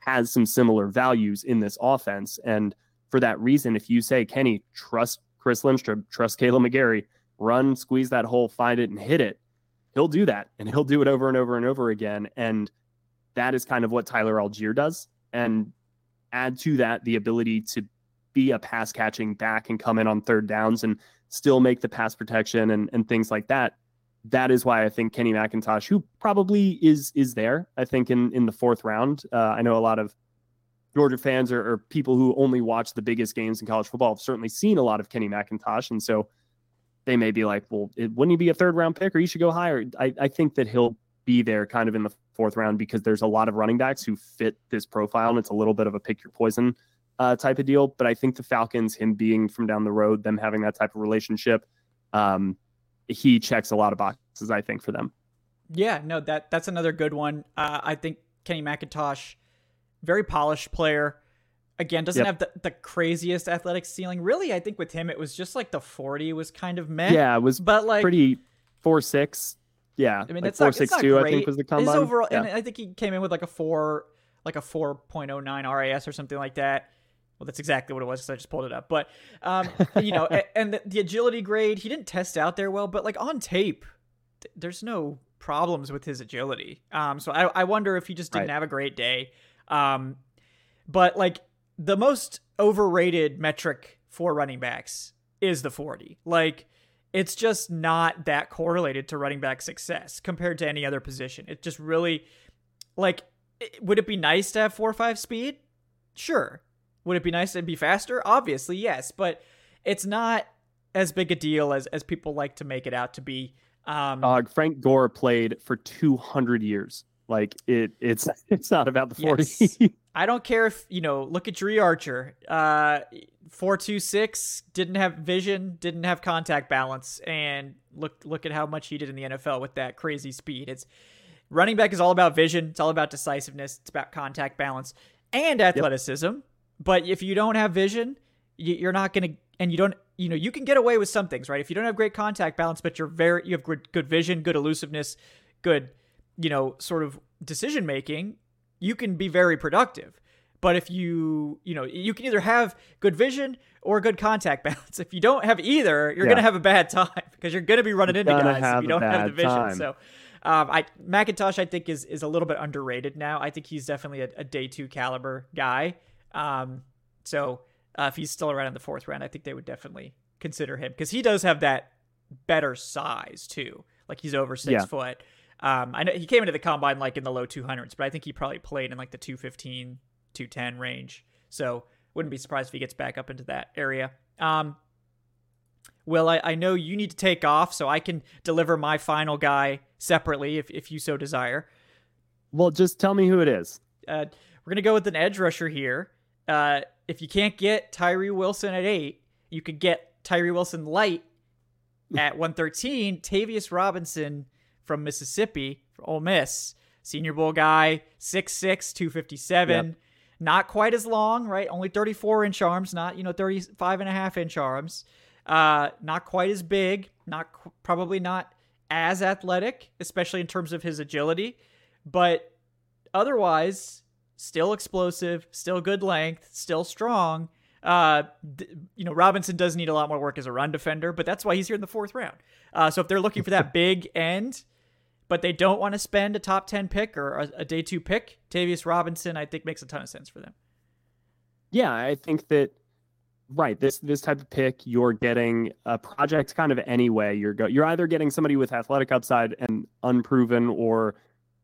has some similar values in this offense. And for that reason, if you say, Kenny, trust Chris Lindstrom, trust Kaleb McGary, run, squeeze that hole, find it, and hit it, he'll do that. And he'll do it over and over and over again. And that is kind of what Tyler Allgeier does. And add to that the ability to be a pass catching back and come in on third downs and still make the pass protection and, and things like that. That is why I think Kenny McIntosh, who probably is is there, I think in in the fourth round. Uh, I know a lot of Georgia fans or, or, people who only watch the biggest games in college football have certainly seen a lot of Kenny McIntosh, and so they may be like, "Well, it, wouldn't he be a third round pick, or you should go higher?" I, I think that he'll be there kind of in the fourth round because there's a lot of running backs who fit this profile, and it's a little bit of a pick your poison uh, type of deal. But I think the Falcons, him being from down the road, them having that type of relationship, um, he checks a lot of boxes. I think for them. Yeah, no that that's another good one. Uh, I think Kenny McIntosh, very polished player. Again, doesn't yep. have the, the craziest athletic ceiling. Really, I think with him it was just like the forty was kind of meh. Yeah, it was but like pretty four six. Yeah, I mean like it's four not, six it's two. I think was the combine. His overall, yeah. and I think he came in with like a four, like a four point oh nine RAS or something like that. Well, that's exactly what it was because I just pulled it up. But, um, you know, and the, the, agility grade, he didn't test out there well, but like on tape, th- there's no problems with his agility. Um, so I, I wonder if he just didn't right. have a great day. Um, but like the most overrated metric for running backs is the 40. Like, it's just not that correlated to running back success compared to any other position. It just really, like, would it be nice to have four or five speed? Sure. Would it be nice to be faster? Obviously, yes, but it's not as big a deal as as people like to make it out to be. Um, uh, Frank Gore played for 200 years. Like it, it's it's not about the 40. Yes. I don't care if you know. Look at Dri Archer. Uh, four two six didn't have vision, didn't have contact balance, and look look at how much he did in the NFL with that crazy speed. It's running back is all about vision. It's all about decisiveness. It's about contact balance and athleticism. Yep. But if you don't have vision, you're not going to, and you don't, you know, you can get away with some things, right? If you don't have great contact balance, but you're very, you have good, good vision, good elusiveness, good, you know, sort of decision making, you can be very productive. But if you, you know, you can either have good vision or good contact balance. If you don't have either, you're yeah. gonna have a bad time because you're gonna be running into guys if you don't have the vision. Time. So, um, I McIntosh, I think is is a little bit underrated now. I think he's definitely a, a day two caliber guy. Um, so uh, if he's still around in the fourth round, I think they would definitely consider him because he does have that better size too. Like he's over six yeah. foot. Um, I know he came into the combine like in the low 200s, but I think he probably played in like the 215, 210 range. So wouldn't be surprised if he gets back up into that area. Um, Will, I, I know you need to take off, so I can deliver my final guy separately if, if you so desire. Well, just tell me who it is. Uh, we're going to go with an edge rusher here. Uh, if you can't get Tyree Wilson at eight, you could get Tyree Wilson light at 113. Tavius Robinson from Mississippi, from Ole Miss, Senior Bowl guy, 6'6, 257. Yep. Not quite as long, right? Only 34 inch arms, not, you know, 35 and a half inch arms. Uh, not quite as big, not probably not as athletic, especially in terms of his agility, but otherwise still explosive, still good length, still strong. Uh, you know, Robinson does need a lot more work as a run defender, but that's why he's here in the fourth round. Uh, so if they're looking for that big end, but they don't want to spend a top 10 pick or a, a day two pick, Tavius Robinson, I think makes a ton of sense for them. Yeah, I think that right this this type of pick you're getting a project kind of anyway you're go you're either getting somebody with athletic upside and unproven or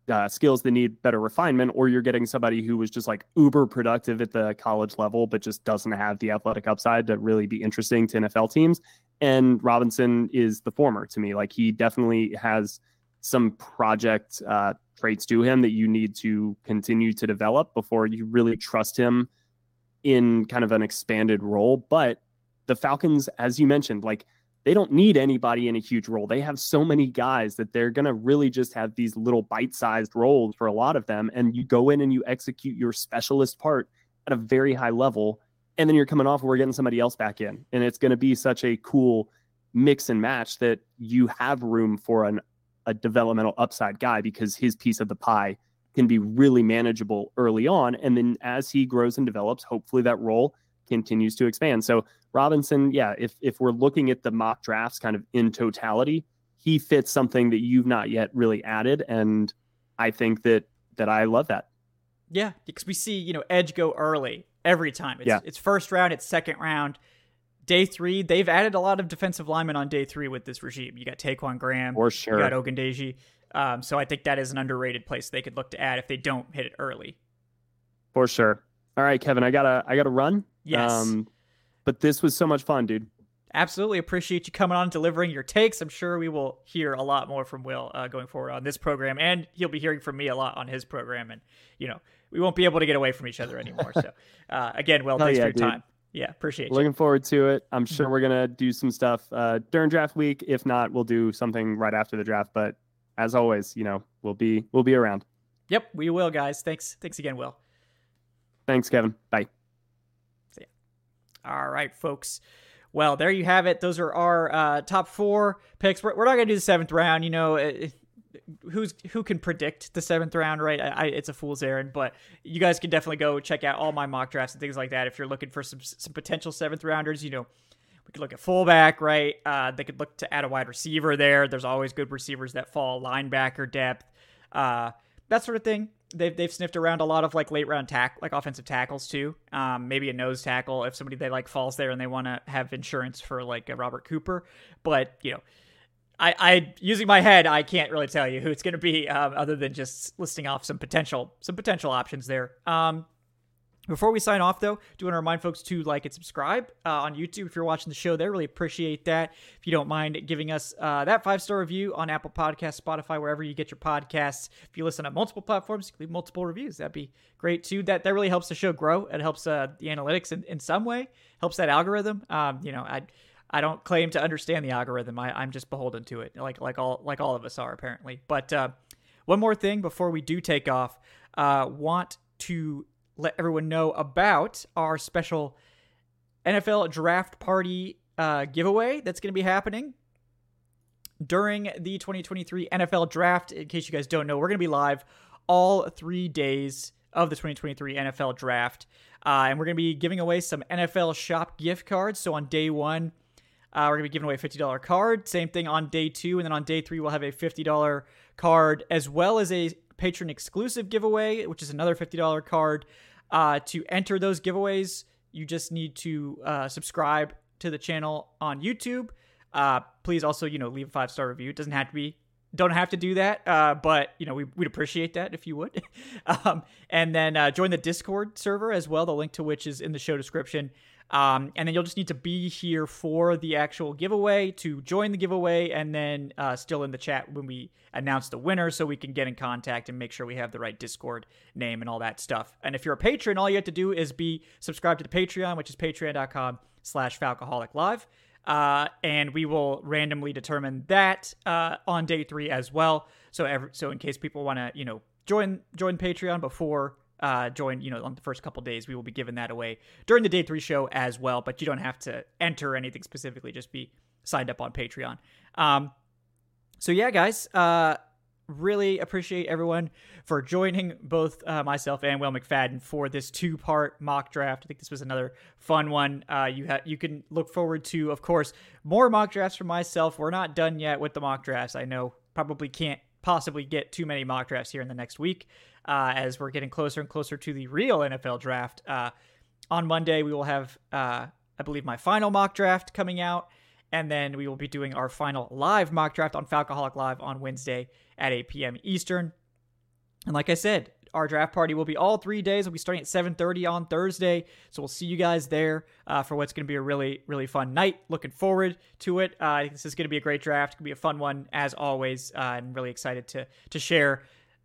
uh, skills that need better refinement, or you're getting somebody who was just like uber productive at the college level, but just doesn't have the athletic upside to really be interesting to NFL teams. And Robinson is the former to me. Like he definitely has some project uh, traits to him that you need to continue to develop before you really trust him in kind of an expanded role. But the Falcons, as you mentioned, like they don't need anybody in a huge role. They have so many guys that they're going to really just have these little bite sized roles for a lot of them. And you go in and you execute your specialist part at a very high level. and then you're coming off, we're getting somebody else back in, and it's going to be such a cool mix and match that you have room for an a developmental upside guy because his piece of the pie can be really manageable early on, and then as he grows and develops, hopefully that role continues to expand. So Robinson, yeah, if if we're looking at the mock drafts kind of in totality, he fits something that you've not yet really added, and I think that that I love that. Yeah, because we see you know Edge go early every time. It's, Yeah. it's first round, it's second round. Day three, they've added a lot of defensive linemen on day three with this regime. You got Ta'Quon Graham, For you sure. got Ogundeji. Um, so I think that is an underrated place they could look to add if they don't hit it early. For sure. All right, Kevin, I gotta I gotta run. Yes. but this was so much fun, dude. Absolutely appreciate you coming on and delivering your takes. I'm sure we will hear a lot more from Will uh, going forward on this program, and he'll be hearing from me a lot on his program. And you know, we won't be able to get away from each other anymore. so, uh, again, Will, thanks yeah, for your dude. time. Yeah, appreciate you. Looking forward to it. I'm Mm-hmm. sure we're gonna do some stuff uh, during draft week. If not, we'll do something right after the draft. But as always, you know, we'll be we'll be around. Yep, we will, guys. Thanks, thanks again, Will. Thanks, Kevin. Bye. Yeah. All right, folks. Well, there you have it. Those are our uh, top four picks. We're, we're not going to do the seventh round. You know, it, who's who can predict the seventh round, right? I, I, it's a fool's errand, but you guys can definitely go check out all my mock drafts and things like that if you're looking for some some potential seventh rounders. You know, we could look at fullback, right? Uh, they could look to add a wide receiver there. There's always good receivers that fall, linebacker depth, uh, that sort of thing. They've, they've sniffed around a lot of like late round tack like offensive tackles too. Um, maybe a nose tackle if somebody they like falls there and they want to have insurance for like a Robert Cooper. But you know, I, I using my head, I can't really tell you who it's going to be, um, other than just listing off some potential some potential options there. Um, before we sign off, though, do want to remind folks to like and subscribe uh, on YouTube if you're watching the show. There, really appreciate that. If you don't mind giving us uh, that five star review on Apple Podcasts, Spotify, wherever you get your podcasts. If you listen on multiple platforms, you can leave multiple reviews. That'd be great too. That that really helps the show grow. It helps uh, the analytics in, in some way. Helps that algorithm. Um, you know, I I don't claim to understand the algorithm. I, I'm just beholden to it, like like all like all of us are apparently. But uh, one more thing before we do take off, uh, want to let everyone know about our special NFL draft party uh, giveaway that's going to be happening during the 2023 NFL draft. In case you guys don't know, we're going to be live all three days of the 2023 NFL draft. Uh, and we're going to be giving away some NFL shop gift cards. So on day one, uh, we're going to be giving away a $50 card. Same thing on day two. And then on day three, we'll have a $50 card as well as a patron exclusive giveaway, which is another $50 card. Uh, to enter those giveaways, you just need to uh, subscribe to the channel on YouTube. Uh, please also, you know, leave a five star review. It doesn't have to be, don't have to do that, uh, but you know, we, we'd appreciate that if you would. um, and then uh, join the Discord server as well. The link to which is in the show description. Um, and then you'll just need to be here for the actual giveaway to join the giveaway, and then uh, still in the chat when we announce the winner, so we can get in contact and make sure we have the right Discord name and all that stuff. And if you're a patron, all you have to do is be subscribed to the Patreon, which is patreon.com/slash Falcoholic Live. Uh, and we will randomly determine that uh, on day three as well. So, every, so in case people want to, you know, join join Patreon before uh, join, you know, on the first couple days, we will be giving that away during the day three show as well. But you don't have to enter anything specifically; just be signed up on Patreon. Um, so yeah, guys, uh, really appreciate everyone for joining both uh, myself and Will McFadden for this two-part mock draft. I think this was another fun one. Uh, you have you can look forward to, of course, more mock drafts from myself. We're not done yet with the mock drafts. I know probably can't possibly get too many mock drafts here in the next week uh, as we're getting closer and closer to the real NFL draft. Uh, on Monday, we will have, uh, I believe, my final mock draft coming out. And then we will be doing our final live mock draft on Falcoholic Live on Wednesday at 8 p.m. Eastern. And like I said, our draft party will be all three days. We'll be starting at 7:30 on Thursday, so we'll see you guys there uh, for what's going to be a really, really fun night. Looking forward to it. Uh, I think this is going to be a great draft. It's going to be a fun one as always. Uh, I'm really excited to to share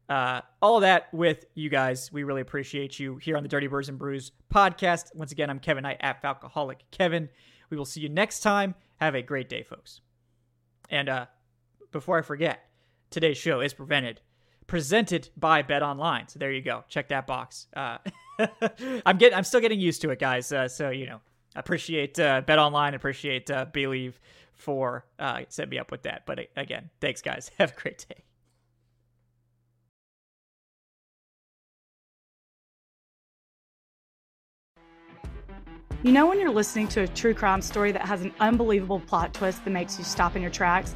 uh, all that with you guys. We really appreciate you here on the Dirty Birds and Brews podcast. Once again, I'm Kevin Knight at Falcoholic Kevin. We will see you next time. Have a great day, folks. And uh, before I forget, today's show is prevented presented by Bet Online. So there you go. Check that box. Uh, I'm getting, I'm still getting used to it, guys. Uh, so you know, appreciate uh, Bet Online, appreciate uh, Bleav for uh, setting me up with that. But again, thanks, guys. Have a great day. You know, when you're listening to a true crime story that has an unbelievable plot twist that makes you stop in your tracks?